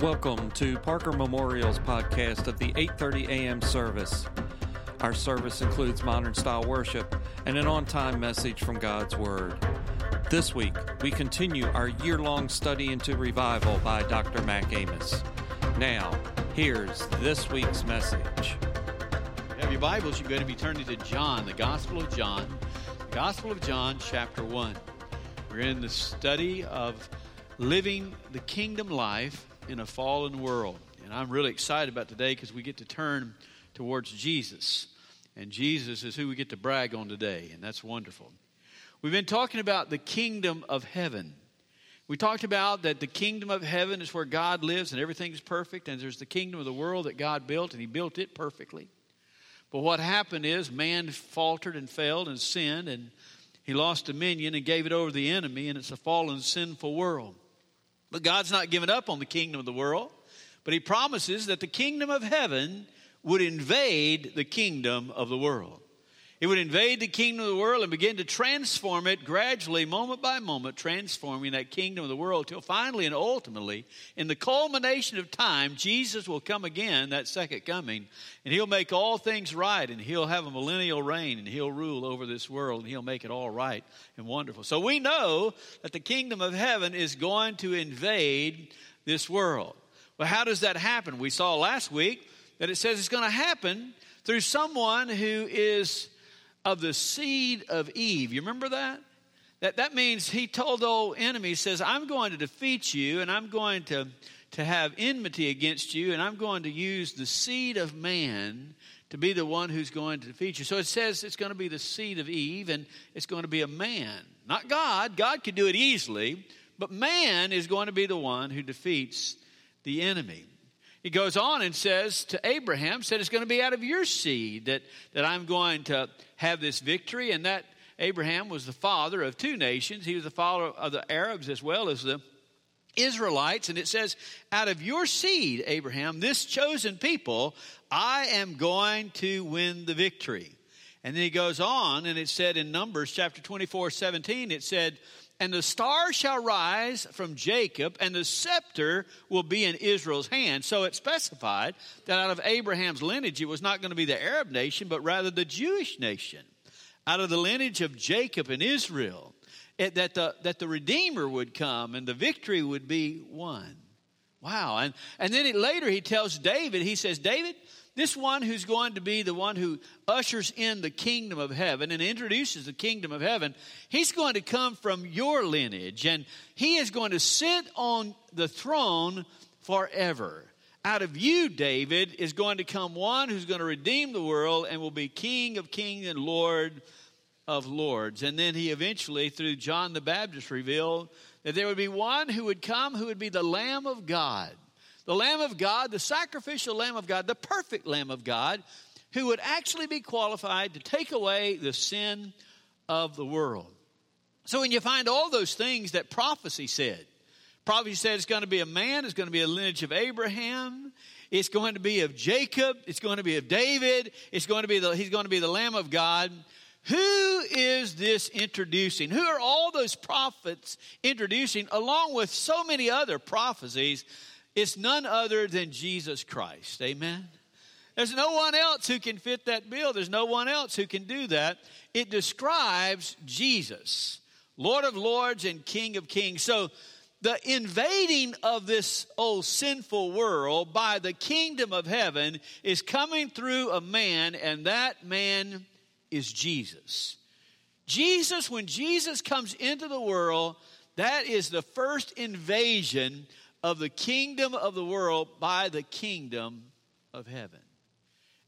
Welcome to Parker Memorial's podcast of the 8:30 a.m. service. Our service includes modern style worship and an on-time message from God's word. This week, we continue our year-long study into revival by Dr. Mac Amos. Now, here's this week's message. have your Bibles, you're going to be turning to John, the Gospel of John, Gospel of John, chapter 1. We're in the study of living the kingdom life in a fallen world. And I'm really excited about today because we get to turn towards Jesus. And Jesus is who we get to brag on today, and that's wonderful. We've been talking about the kingdom of heaven. We talked about that the kingdom of heaven is where God lives and everything's perfect, and there's the kingdom of the world that God built, and He built it perfectly. But what happened is man faltered and failed and sinned, and he lost dominion and gave it over to the enemy, and it's a fallen, sinful world. But God's not given up on the kingdom of the world, but He promises that the kingdom of heaven would invade the kingdom of the world. It would invade the kingdom of the world and begin to transform it gradually, moment by moment, transforming that kingdom of the world till finally and ultimately, in the culmination of time, Jesus will come again, that second coming, and he'll make all things right, and he'll have a millennial reign, and he'll rule over this world, and he'll make it all right and wonderful. So we know that the kingdom of heaven is going to invade this world. Well, how does that happen? We saw last week that it says it's going to happen through someone who is of the seed of Eve. You remember that? That, that means he told the old enemy, says, I'm going to defeat you and I'm going to, to have enmity against you and I'm going to use the seed of man to be the one who's going to defeat you. So it says it's going to be the seed of Eve and it's going to be a man. Not God. God could do it easily, but man is going to be the one who defeats the enemy. He goes on and says to Abraham, said it's going to be out of your seed that, that I'm going to have this victory. And that Abraham was the father of two nations. He was the father of the Arabs as well as the Israelites. And it says, out of your seed, Abraham, this chosen people, I am going to win the victory. And then he goes on, and it said in Numbers chapter 24, 17, it said, and the star shall rise from Jacob, and the scepter will be in Israel's hand. So it specified that out of Abraham's lineage, it was not going to be the Arab nation, but rather the Jewish nation. Out of the lineage of Jacob and Israel, it, that, the, that the Redeemer would come and the victory would be won. Wow. And, and then it, later he tells David, he says, David, this one who's going to be the one who ushers in the kingdom of heaven and introduces the kingdom of heaven, he's going to come from your lineage and he is going to sit on the throne forever. Out of you, David, is going to come one who's going to redeem the world and will be King of kings and Lord of lords. And then he eventually, through John the Baptist, revealed that there would be one who would come who would be the Lamb of God the Lamb of God, the sacrificial Lamb of God, the perfect Lamb of God, who would actually be qualified to take away the sin of the world. So when you find all those things that prophecy said, prophecy said it's going to be a man, it's going to be a lineage of Abraham, it's going to be of Jacob, it's going to be of David, it's going to be the, he's going to be the Lamb of God. Who is this introducing? Who are all those prophets introducing, along with so many other prophecies it's none other than Jesus Christ. Amen. There's no one else who can fit that bill. There's no one else who can do that. It describes Jesus, Lord of Lords and King of Kings. So, the invading of this old sinful world by the kingdom of heaven is coming through a man, and that man is Jesus. Jesus, when Jesus comes into the world, that is the first invasion of the kingdom of the world by the kingdom of heaven.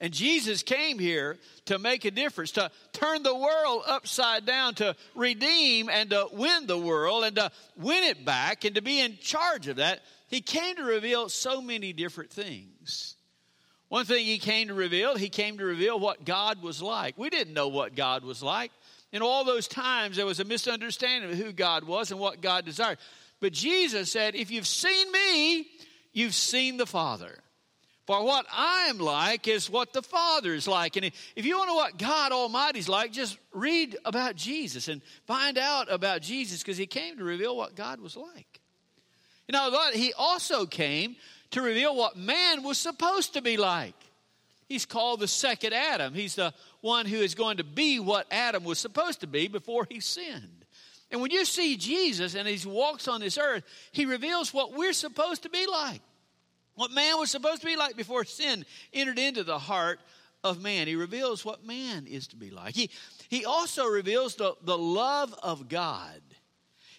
And Jesus came here to make a difference, to turn the world upside down, to redeem and to win the world and to win it back and to be in charge of that. He came to reveal so many different things. One thing he came to reveal, he came to reveal what God was like. We didn't know what God was like. In all those times, there was a misunderstanding of who God was and what God desired. But Jesus said, If you've seen me, you've seen the Father. For what I am like is what the Father is like. And if you want to know what God Almighty's like, just read about Jesus and find out about Jesus because He came to reveal what God was like. You know, he also came to reveal what man was supposed to be like. He's called the second Adam. He's the one who is going to be what Adam was supposed to be before he sinned. And when you see Jesus and he walks on this earth, he reveals what we're supposed to be like. What man was supposed to be like before sin entered into the heart of man. He reveals what man is to be like. He, he also reveals the, the love of God.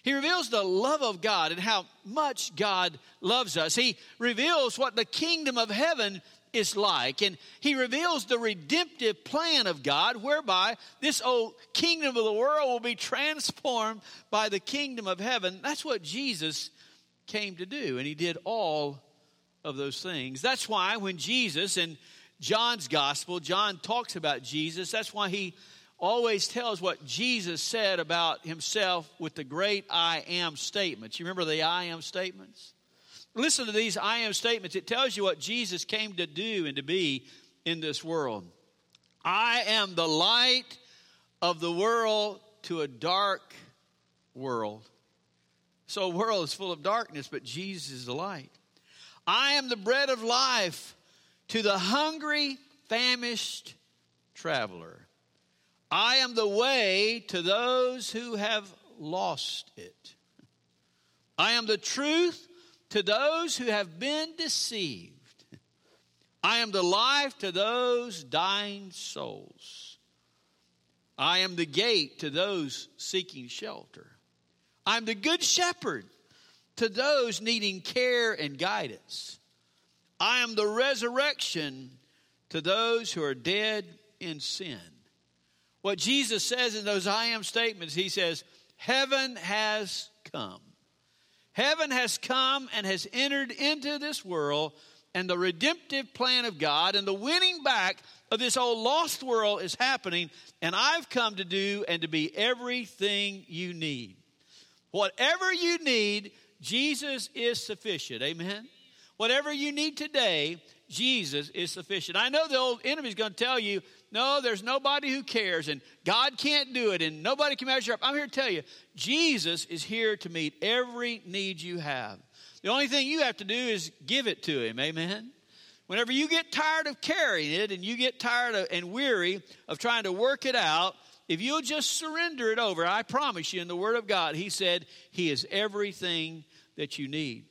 He reveals the love of God and how much God loves us. He reveals what the kingdom of heaven is like. And he reveals the redemptive plan of God, whereby this old kingdom of the world will be transformed by the kingdom of heaven. That's what Jesus came to do. And he did all of those things. That's why when Jesus in John's gospel, John talks about Jesus, that's why he always tells what Jesus said about himself with the great I am statements. You remember the I am statements? Listen to these I am statements. It tells you what Jesus came to do and to be in this world. I am the light of the world to a dark world. So a world is full of darkness, but Jesus is the light. I am the bread of life to the hungry, famished traveler. I am the way to those who have lost it. I am the truth to those who have been deceived. I am the life to those dying souls. I am the gate to those seeking shelter. I'm the good shepherd to those needing care and guidance. I am the resurrection to those who are dead in sin. What Jesus says in those I am statements, he says, Heaven has come. Heaven has come and has entered into this world, and the redemptive plan of God and the winning back of this old lost world is happening, and I've come to do and to be everything you need. Whatever you need, Jesus is sufficient. Amen? Whatever you need today, Jesus is sufficient. I know the old enemy is going to tell you, no, there's nobody who cares, and God can't do it, and nobody can measure up. I'm here to tell you, Jesus is here to meet every need you have. The only thing you have to do is give it to Him. Amen? Whenever you get tired of carrying it and you get tired of, and weary of trying to work it out, if you'll just surrender it over, I promise you, in the Word of God, He said He is everything that you need.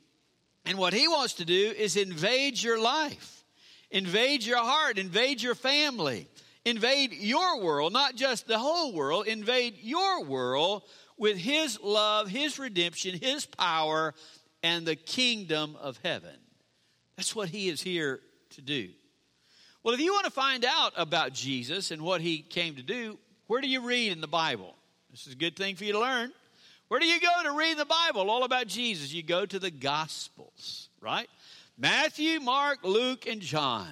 And what He wants to do is invade your life, invade your heart, invade your family, invade your world, not just the whole world, invade your world with His love, His redemption, His power, and the kingdom of heaven. That's what He is here to do. Well, if you want to find out about Jesus and what He came to do, where do you read in the Bible? This is a good thing for you to learn. Where do you go to read the Bible all about Jesus? You go to the Gospels, right? Matthew, Mark, Luke, and John.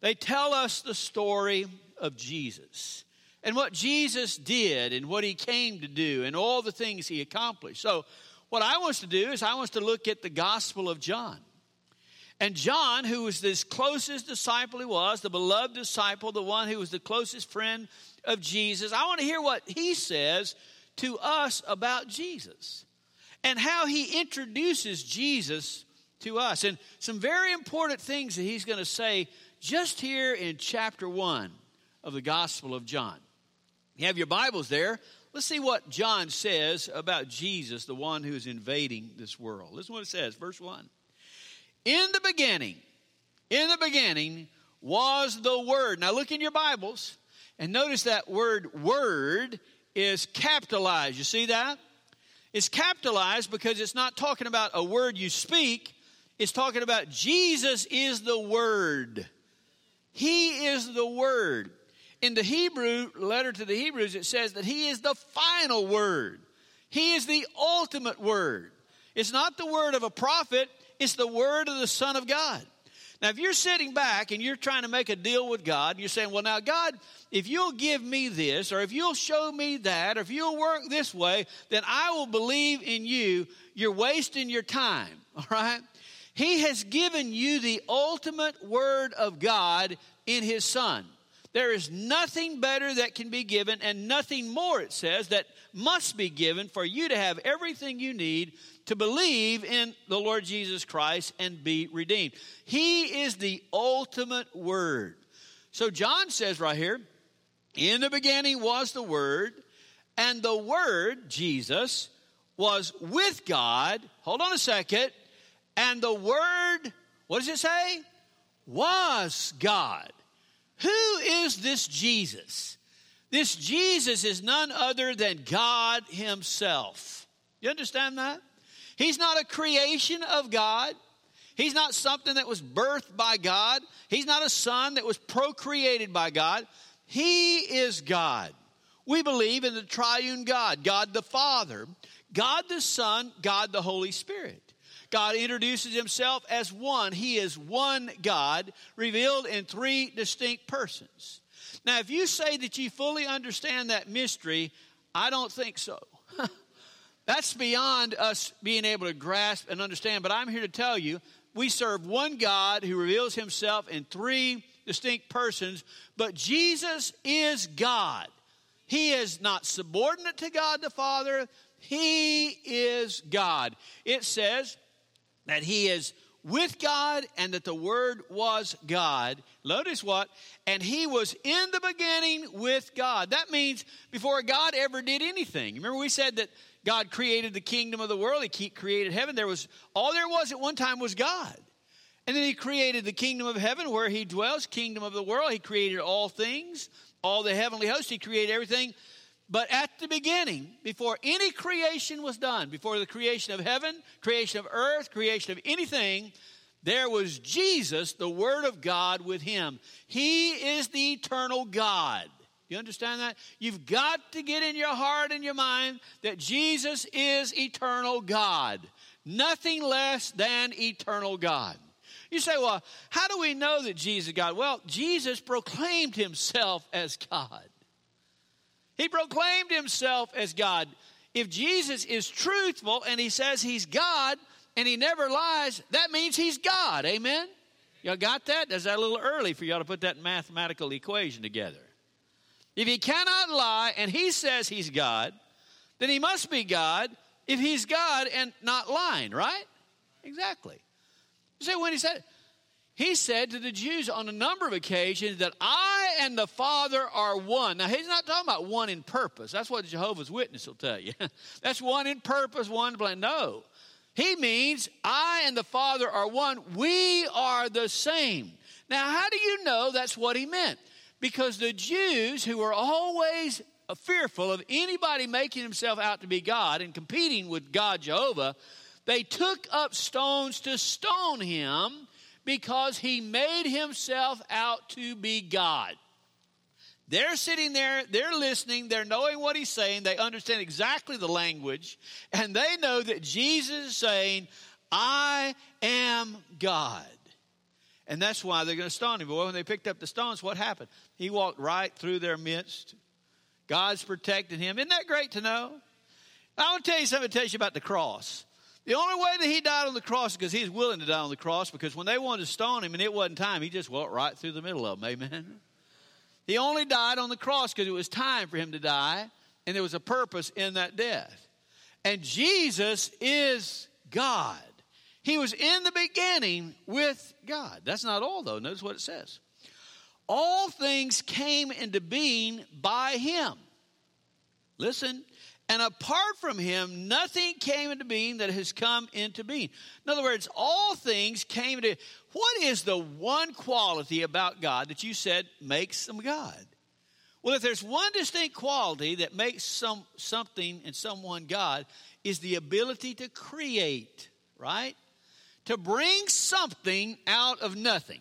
They tell us the story of Jesus and what Jesus did and what he came to do and all the things he accomplished. So, what I want to do is I want to look at the Gospel of John. And John, who was this closest disciple he was, the beloved disciple, the one who was the closest friend of Jesus, I want to hear what he says to us about Jesus and how he introduces Jesus to us. And some very important things that he's going to say just here in chapter 1 of the Gospel of John. You have your Bibles there. Let's see what John says about Jesus, the one who is invading this world. Listen what it says, verse 1. In the beginning, in the beginning was the Word. Now look in your Bibles and notice that word word is capitalized. You see that? It's capitalized because it's not talking about a word you speak, it's talking about Jesus is the Word. He is the Word. In the Hebrew letter to the Hebrews, it says that He is the final Word, He is the ultimate Word. It's not the word of a prophet, it's the word of the Son of God. Now, if you're sitting back and you're trying to make a deal with God, and you're saying, Well, now, God, if you'll give me this, or if you'll show me that, or if you'll work this way, then I will believe in you. You're wasting your time, all right? He has given you the ultimate word of God in His Son. There is nothing better that can be given, and nothing more, it says, that must be given for you to have everything you need to believe in the Lord Jesus Christ and be redeemed. He is the ultimate Word. So John says right here, in the beginning was the Word, and the Word, Jesus, was with God. Hold on a second. And the Word, what does it say? Was God. Who is this Jesus? This Jesus is none other than God Himself. You understand that? He's not a creation of God. He's not something that was birthed by God. He's not a son that was procreated by God. He is God. We believe in the triune God God the Father, God the Son, God the Holy Spirit. God introduces himself as one. He is one God, revealed in three distinct persons. Now, if you say that you fully understand that mystery, I don't think so. That's beyond us being able to grasp and understand. But I'm here to tell you we serve one God who reveals himself in three distinct persons, but Jesus is God. He is not subordinate to God the Father, He is God. It says that He is with God and that the Word was God. Notice what? And He was in the beginning with God. That means before God ever did anything. Remember, we said that God created the kingdom of the world. He created heaven. There was all there was at one time was God. And then he created the kingdom of heaven where he dwells, kingdom of the world. He created all things, all the heavenly hosts. He created everything. But at the beginning, before any creation was done, before the creation of heaven, creation of earth, creation of anything, there was Jesus, the Word of God, with him. He is the eternal God. You understand that? You've got to get in your heart and your mind that Jesus is eternal God, nothing less than eternal God. You say, well, how do we know that Jesus is God? Well, Jesus proclaimed himself as God. He proclaimed himself as God. If Jesus is truthful and he says he's God and he never lies, that means he's God. Amen? Y'all got that? that? Is that a little early for y'all to put that mathematical equation together? If he cannot lie and he says he's God, then he must be God if he's God and not lying, right? Exactly. You say when he said he said to the Jews on a number of occasions that I and the Father are one. Now, he's not talking about one in purpose. That's what Jehovah's Witness will tell you. That's one in purpose, one plan. No. He means I and the Father are one. We are the same. Now, how do you know that's what he meant? Because the Jews, who were always fearful of anybody making himself out to be God and competing with God Jehovah, they took up stones to stone him because he made himself out to be God. They're sitting there, they're listening, they're knowing what he's saying, they understand exactly the language, and they know that Jesus is saying, I am God. And that's why they're going to stone him. But when they picked up the stones, what happened? He walked right through their midst. God's protecting him. Isn't that great to know? I want to tell you something, to tell you about the cross. The only way that he died on the cross is because he's willing to die on the cross because when they wanted to stone him and it wasn't time, he just walked right through the middle of them. Amen. He only died on the cross because it was time for him to die and there was a purpose in that death. And Jesus is God. He was in the beginning with God. That's not all, though. Notice what it says. All things came into being by him. Listen, and apart from him, nothing came into being that has come into being. In other words, all things came into. What is the one quality about God that you said makes him God? Well, if there's one distinct quality that makes some something and someone God, is the ability to create, right? To bring something out of nothing.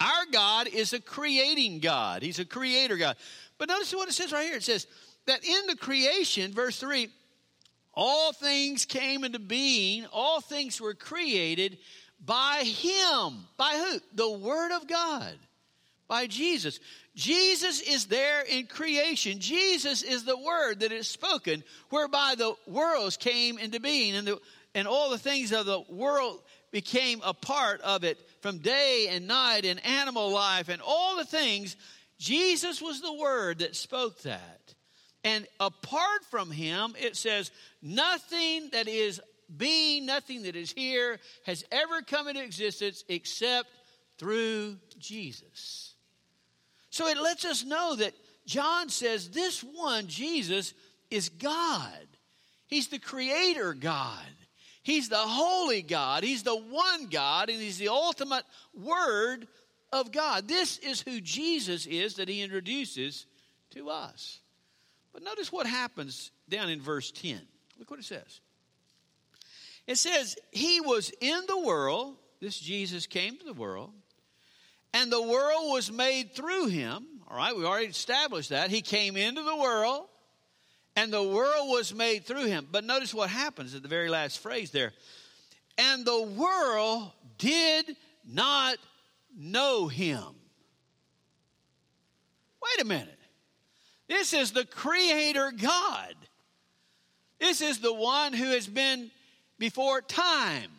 Our God is a creating God. He's a creator God. But notice what it says right here. It says, that in the creation, verse 3, all things came into being, all things were created by Him. By who? The Word of God. By Jesus. Jesus is there in creation. Jesus is the Word that is spoken, whereby the worlds came into being, and, the, and all the things of the world became a part of it from day and night and animal life and all the things Jesus was the Word that spoke that. And apart from him, it says, nothing that is being, nothing that is here has ever come into existence except through Jesus. So it lets us know that John says this one, Jesus, is God. He's the creator God. He's the holy God. He's the one God, and He's the ultimate Word of God. This is who Jesus is that He introduces to us. But notice what happens down in verse 10. Look what it says. It says, He was in the world, this Jesus came to the world, and the world was made through him. All right, we already established that. He came into the world, and the world was made through him. But notice what happens at the very last phrase there. And the world did not know him. Wait a minute. This is the Creator God. This is the one who has been before time.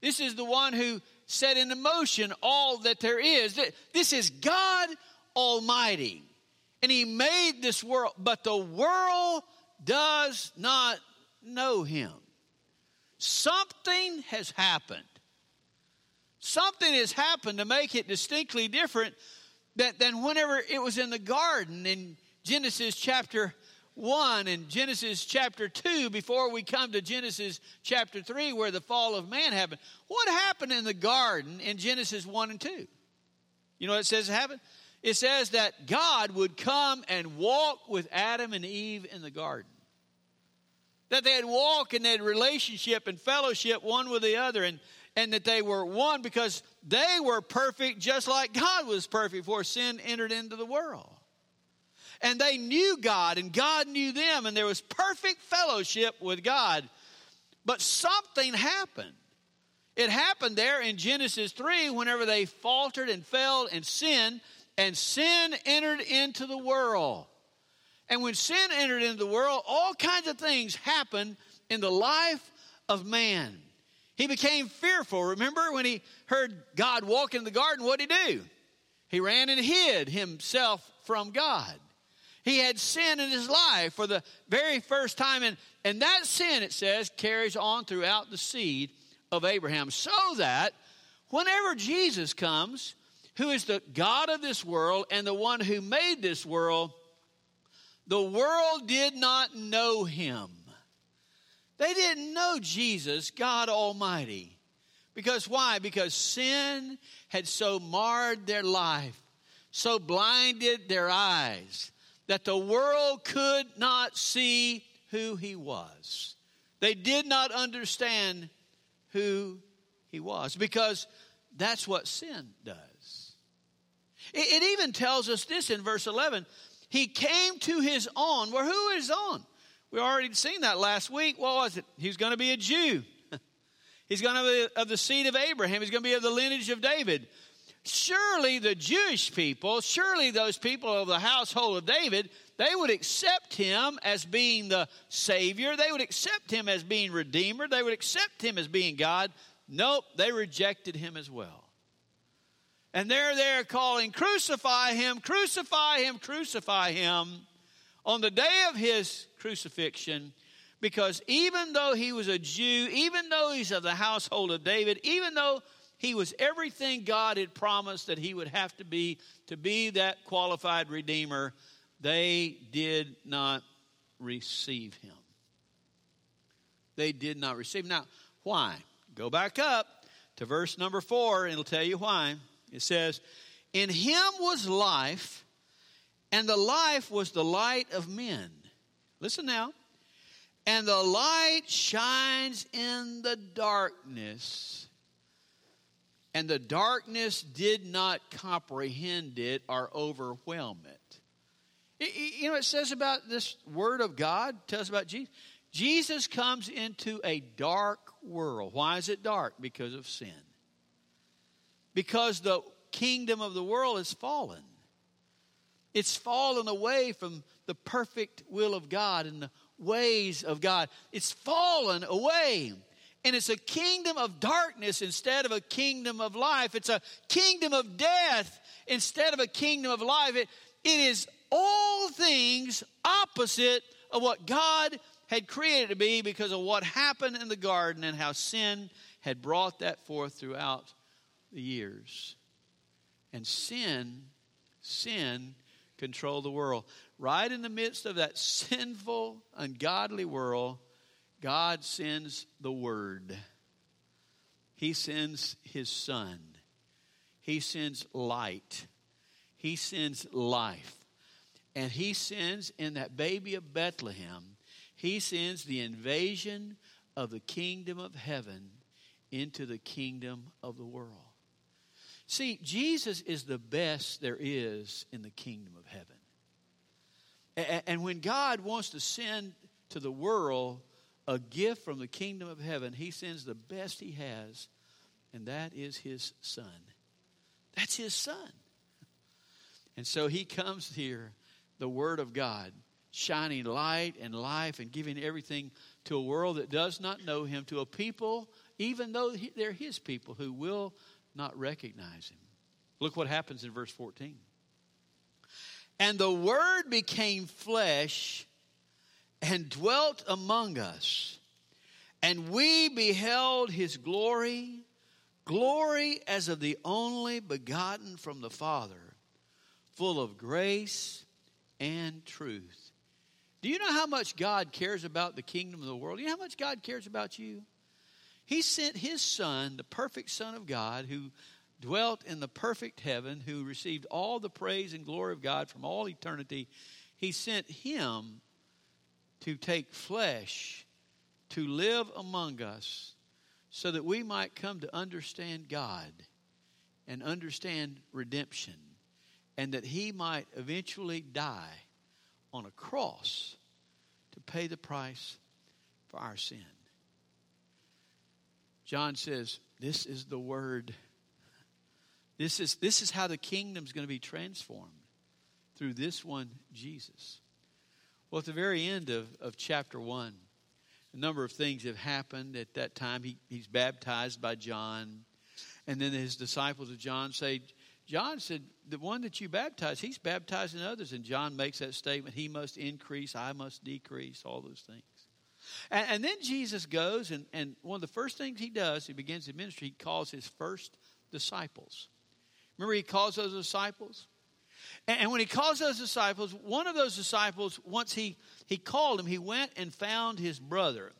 This is the one who set into motion all that there is. This is God Almighty. And He made this world, but the world does not know Him. Something has happened. Something has happened to make it distinctly different that, than whenever it was in the garden in Genesis chapter 1 and Genesis chapter 2 before we come to Genesis chapter 3 where the fall of man happened. What happened in the garden in Genesis 1 and 2? You know what it says happened? It says that God would come and walk with Adam and Eve in the garden. That they'd walk in that relationship and fellowship one with the other and, and that they were one because they were perfect just like God was perfect before sin entered into the world and they knew God, and God knew them, and there was perfect fellowship with God. But something happened. It happened there in Genesis 3 whenever they faltered and fell and sinned, and sin entered into the world. And when sin entered into the world, all kinds of things happened in the life of man. He became fearful. Remember when he heard God walk in the garden, what did he do? He ran and hid himself from God. He had sin in his life for the very first time. And, and that sin, it says, carries on throughout the seed of Abraham. So that whenever Jesus comes, who is the God of this world and the one who made this world, the world did not know him. They didn't know Jesus, God Almighty. Because why? Because sin had so marred their life, so blinded their eyes that the world could not see who he was. They did not understand who he was because that's what sin does. It, it, even tells us this in verse 11 He came to his own. Well, who is on? We already seen that last week. What was it? He's going to be a Jew. He's going to be of the seed of Abraham. He's going to be of the lineage of David surely the Jewish people, surely those people of the household of David, they would accept him as being the Savior. They would accept him as being Redeemer. They would accept him as being God. Nope, they rejected him as well. And they're there calling, Crucify him, crucify him, crucify him on the day of his crucifixion. Because even though he was a Jew, even though he's of the household of David, even though he was everything God had promised that he would have to be to be that qualified redeemer. They did not receive him. They did not receive. Now, why? Go back up to verse number four, and it'll tell you why. It says, In him was life, and the life was the light of men. Listen now. And the light shines in the darkness, and the darkness did not comprehend it or overwhelm it. You know, it says about this word of God, tells about Jesus. Jesus comes into a dark world. Why is it dark? Because of sin. Because the kingdom of the world has fallen. It's fallen away from the perfect will of God and the ways of God. It's fallen away. And it's a kingdom of darkness instead of a kingdom of life. It's a kingdom of death instead of a kingdom of life. It, It is all things opposite of what God had created to be because of what happened in the garden and how sin had brought that forth throughout the years. And sin, sin controlled the world. Right in the midst of that sinful, ungodly world, God sends the Word. He sends His Son. He sends light. He sends life. And He sends in that baby of Bethlehem, He sends the invasion of the kingdom of heaven into the kingdom of the world. See, Jesus is the best there is in the kingdom of heaven. And when God wants to send to the world a gift from the kingdom of heaven, He sends the best He has, and that is His Son. That's His Son. And so He comes here, the Word of God, shining light and life and giving everything to a world that does not know Him, to a people, even though they're His people, who will not recognize Him. Look what happens in verse 14. And the Word became flesh and dwelt among us. And we beheld his glory, glory as of the only begotten from the Father, full of grace and truth. Do you know how much God cares about the kingdom of the world? Do you know how much God cares about you? He sent his Son, the perfect Son of God, who dwelt in the perfect heaven, who received all the praise and glory of God from all eternity, he sent him to take flesh, to live among us, so that we might come to understand God and understand redemption, and that he might eventually die on a cross to pay the price for our sin. John says, This is the word this is, this is how the kingdom is going to be transformed through this one, Jesus. Well, at the very end of, of chapter 1, a number of things have happened at that time. He, he's baptized by John. And then his disciples of John say, John said, The one that you baptize, he's baptizing others. And John makes that statement, He must increase, I must decrease, all those things. And, and then Jesus goes, and, and one of the first things he does, he begins his ministry, he calls his first disciples. Remember, he calls those disciples? And when he calls those disciples, one of those disciples, once he, he called him, he went and found his brother.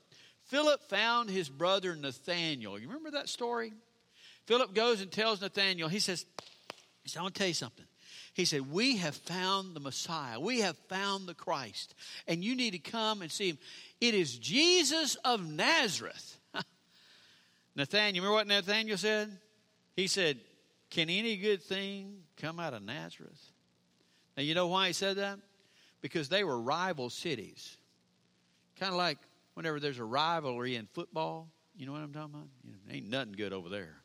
Philip found his brother Nathaniel. You remember that story? Philip goes and tells Nathaniel, he says, he said, I want to tell you something. He said, We have found the Messiah. We have found the Christ. And you need to come and see him. It is Jesus of Nazareth. Nathaniel, remember what Nathaniel said? He said, can any good thing come out of Nazareth? Now, you know why he said that? Because they were rival cities. Kind of like whenever there's a rivalry in football, you know what I'm talking about? You know, ain't nothing good over there.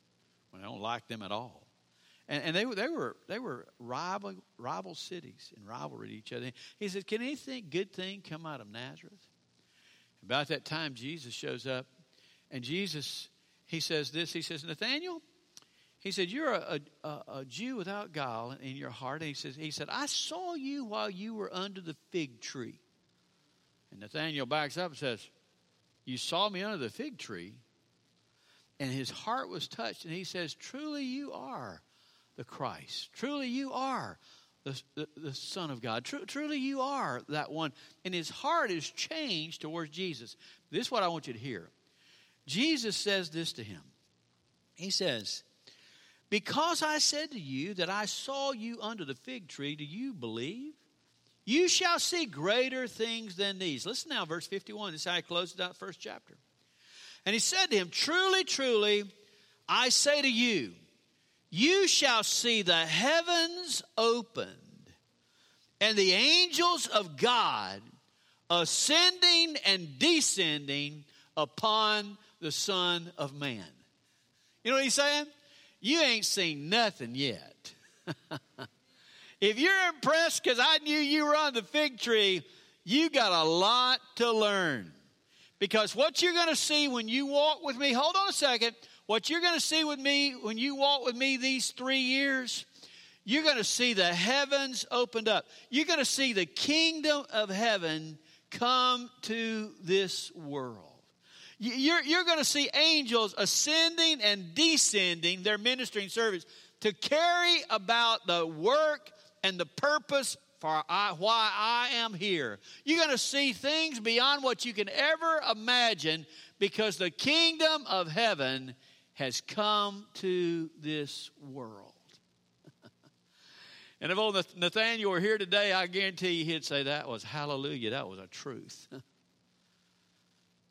I don't like them at all. And, and they, they were they were rival rival cities in rivalry each other. He said, "Can anything good thing come out of Nazareth?" About that time, Jesus shows up, and Jesus he says this. He says, "Nathaniel, he said, You're a, a, a, Jew without guile in your heart. And he, says, he said, I saw you while you were under the fig tree. And Nathaniel backs up and says, You saw me under the fig tree. And his heart was touched. And he says, Truly you are the Christ. Truly you are the, the, the Son of God. Tru, truly you are that one. And his heart is changed towards Jesus. This is what I want you to hear. Jesus says this to him. He says, because I said to you that I saw you under the fig tree, do you believe? You shall see greater things than these. Listen now, verse 51. This is how he closes out the first chapter. And he said to him, Truly, truly, I say to you, you shall see the heavens opened and the angels of God ascending and descending upon the Son of Man. You know what he's saying? You ain't seen nothing yet. if you're impressed because I knew you were on the fig tree, you got a lot to learn. Because what you're going to see when you walk with me, hold on a second, what you're going to see with me when you walk with me these three years, you're going to see the heavens opened up. You're going to see the kingdom of heaven come to this world. You're, you're going to see angels ascending and descending their ministering service to carry about the work and the purpose for I, why I am here. You're going to see things beyond what you can ever imagine because the kingdom of heaven has come to this world. and if old Nathaniel were here today, I guarantee you he'd say that was hallelujah, that was a truth.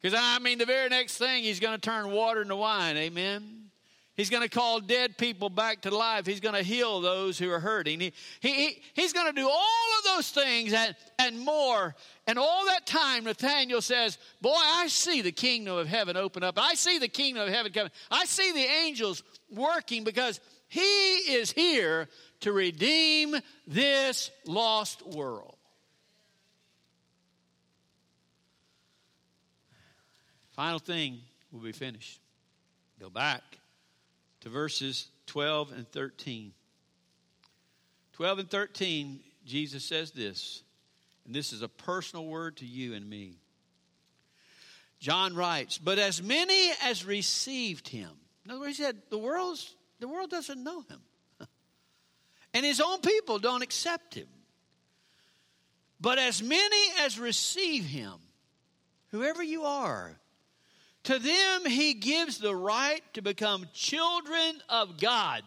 Because I mean, the very next thing, he's going to turn water into wine. Amen. He's going to call dead people back to life. He's going to heal those who are hurting. He, he, he's going to do all of those things and, and more. And all that time, Nathaniel says, Boy, I see the kingdom of heaven open up. I see the kingdom of heaven coming. I see the angels working because he is here to redeem this lost world. Final thing we'll be finished. Go back to verses 12 and 13. 12 and 13, Jesus says this, and this is a personal word to you and me. John writes, But as many as received him, in other words, he said, the, world's, the world doesn't know him. and his own people don't accept him. But as many as receive him, whoever you are, to them, he gives the right to become children of God.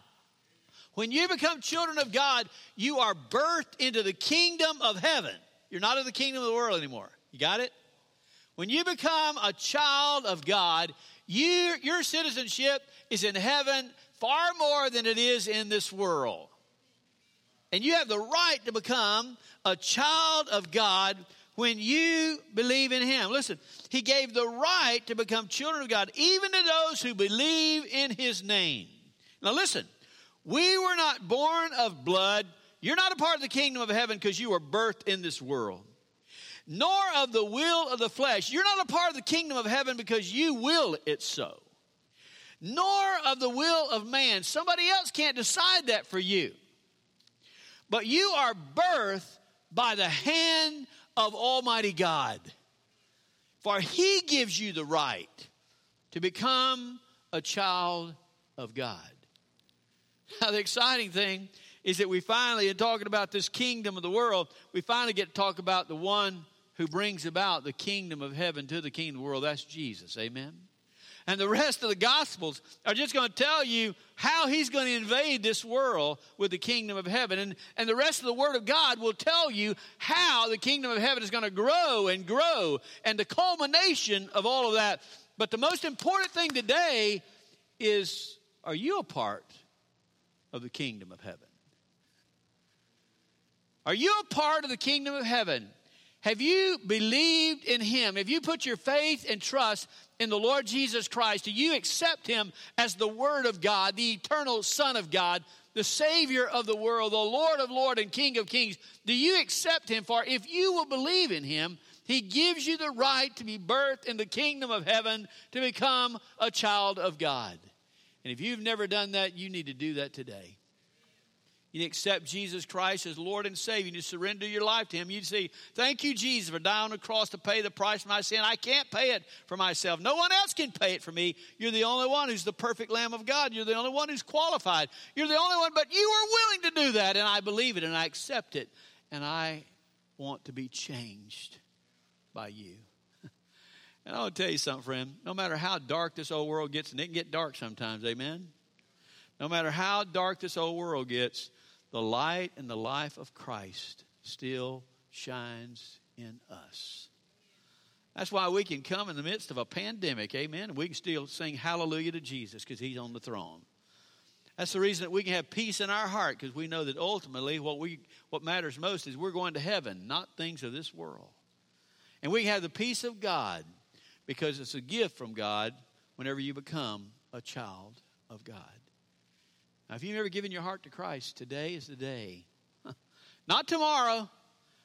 When you become children of God, you are birthed into the kingdom of heaven. You're not in the kingdom of the world anymore. You got it? When you become a child of God, you, your citizenship is in heaven far more than it is in this world. And you have the right to become a child of God when you believe in Him. Listen, He gave the right to become children of God, even to those who believe in His name. Now, listen, we were not born of blood. You're not a part of the kingdom of heaven because you were birthed in this world, nor of the will of the flesh. You're not a part of the kingdom of heaven because you will it so, nor of the will of man. Somebody else can't decide that for you. But you are birthed by the hand of Almighty God. For He gives you the right to become a child of God. Now, the exciting thing is that we finally, in talking about this kingdom of the world, we finally get to talk about the one who brings about the kingdom of heaven to the kingdom of the world. That's Jesus. Amen. And the rest of the Gospels are just going to tell you how he's going to invade this world with the kingdom of heaven. And, and the rest of the Word of God will tell you how the kingdom of heaven is going to grow and grow and the culmination of all of that. But the most important thing today is are you a part of the kingdom of heaven? Are you a part of the kingdom of heaven? Have you believed in Him? Have you put your faith and trust in the Lord Jesus Christ? Do you accept Him as the Word of God, the eternal Son of God, the Savior of the world, the Lord of Lords and King of Kings? Do you accept Him? For if you will believe in Him, He gives you the right to be birthed in the kingdom of heaven to become a child of God. And if you've never done that, you need to do that today. You accept Jesus Christ as Lord and Savior. You surrender your life to Him. You say, Thank you, Jesus, for dying on the cross to pay the price for my sin. I can't pay it for myself. No one else can pay it for me. You're the only one who's the perfect Lamb of God. You're the only one who's qualified. You're the only one, but you are willing to do that, and I believe it and I accept it, and I want to be changed by you. and I want to tell you something, friend. No matter how dark this old world gets, and it can get dark sometimes, amen? No matter how dark this old world gets, the light and the life of Christ still shines in us. That's why we can come in the midst of a pandemic, amen, and we can still sing hallelujah to Jesus because he's on the throne. That's the reason that we can have peace in our heart because we know that ultimately what, we, what matters most is we're going to heaven, not things of this world. And we have the peace of God because it's a gift from God whenever you become a child of God. Now, if you've never given your heart to Christ, today is the day. Not tomorrow.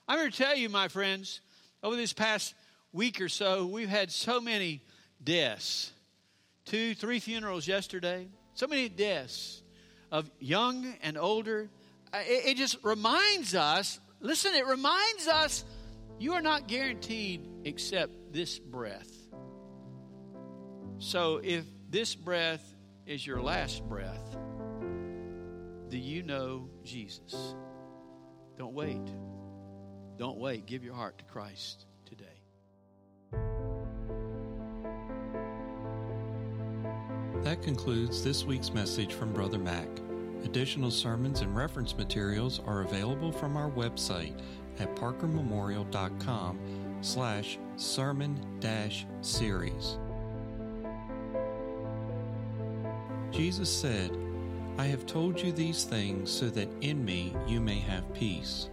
I'm here to tell you, my friends, over this past week or so, we've had so many deaths. Two, three funerals yesterday. So many deaths of young and older. it, it just reminds us listen, it reminds us you are not guaranteed except this breath. So if this breath is your last breath, do you know Jesus? Don't wait. Don't wait. Give your heart to Christ today. That concludes this week's message from Brother Mac. Additional sermons and reference materials are available from our website at parkermemorial.com slash sermon dash series. Jesus said, I have told you these things so that in me you may have peace.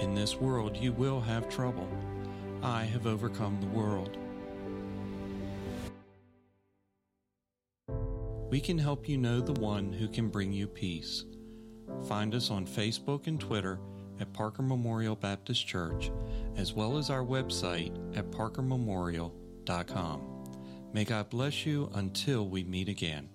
In this world you will have trouble. I have overcome the world. We can help you know the one who can bring you peace. Find us on Facebook and Twitter at Parker Memorial Baptist Church, as well as our website at parkermemorial.com. May God bless you until we meet again.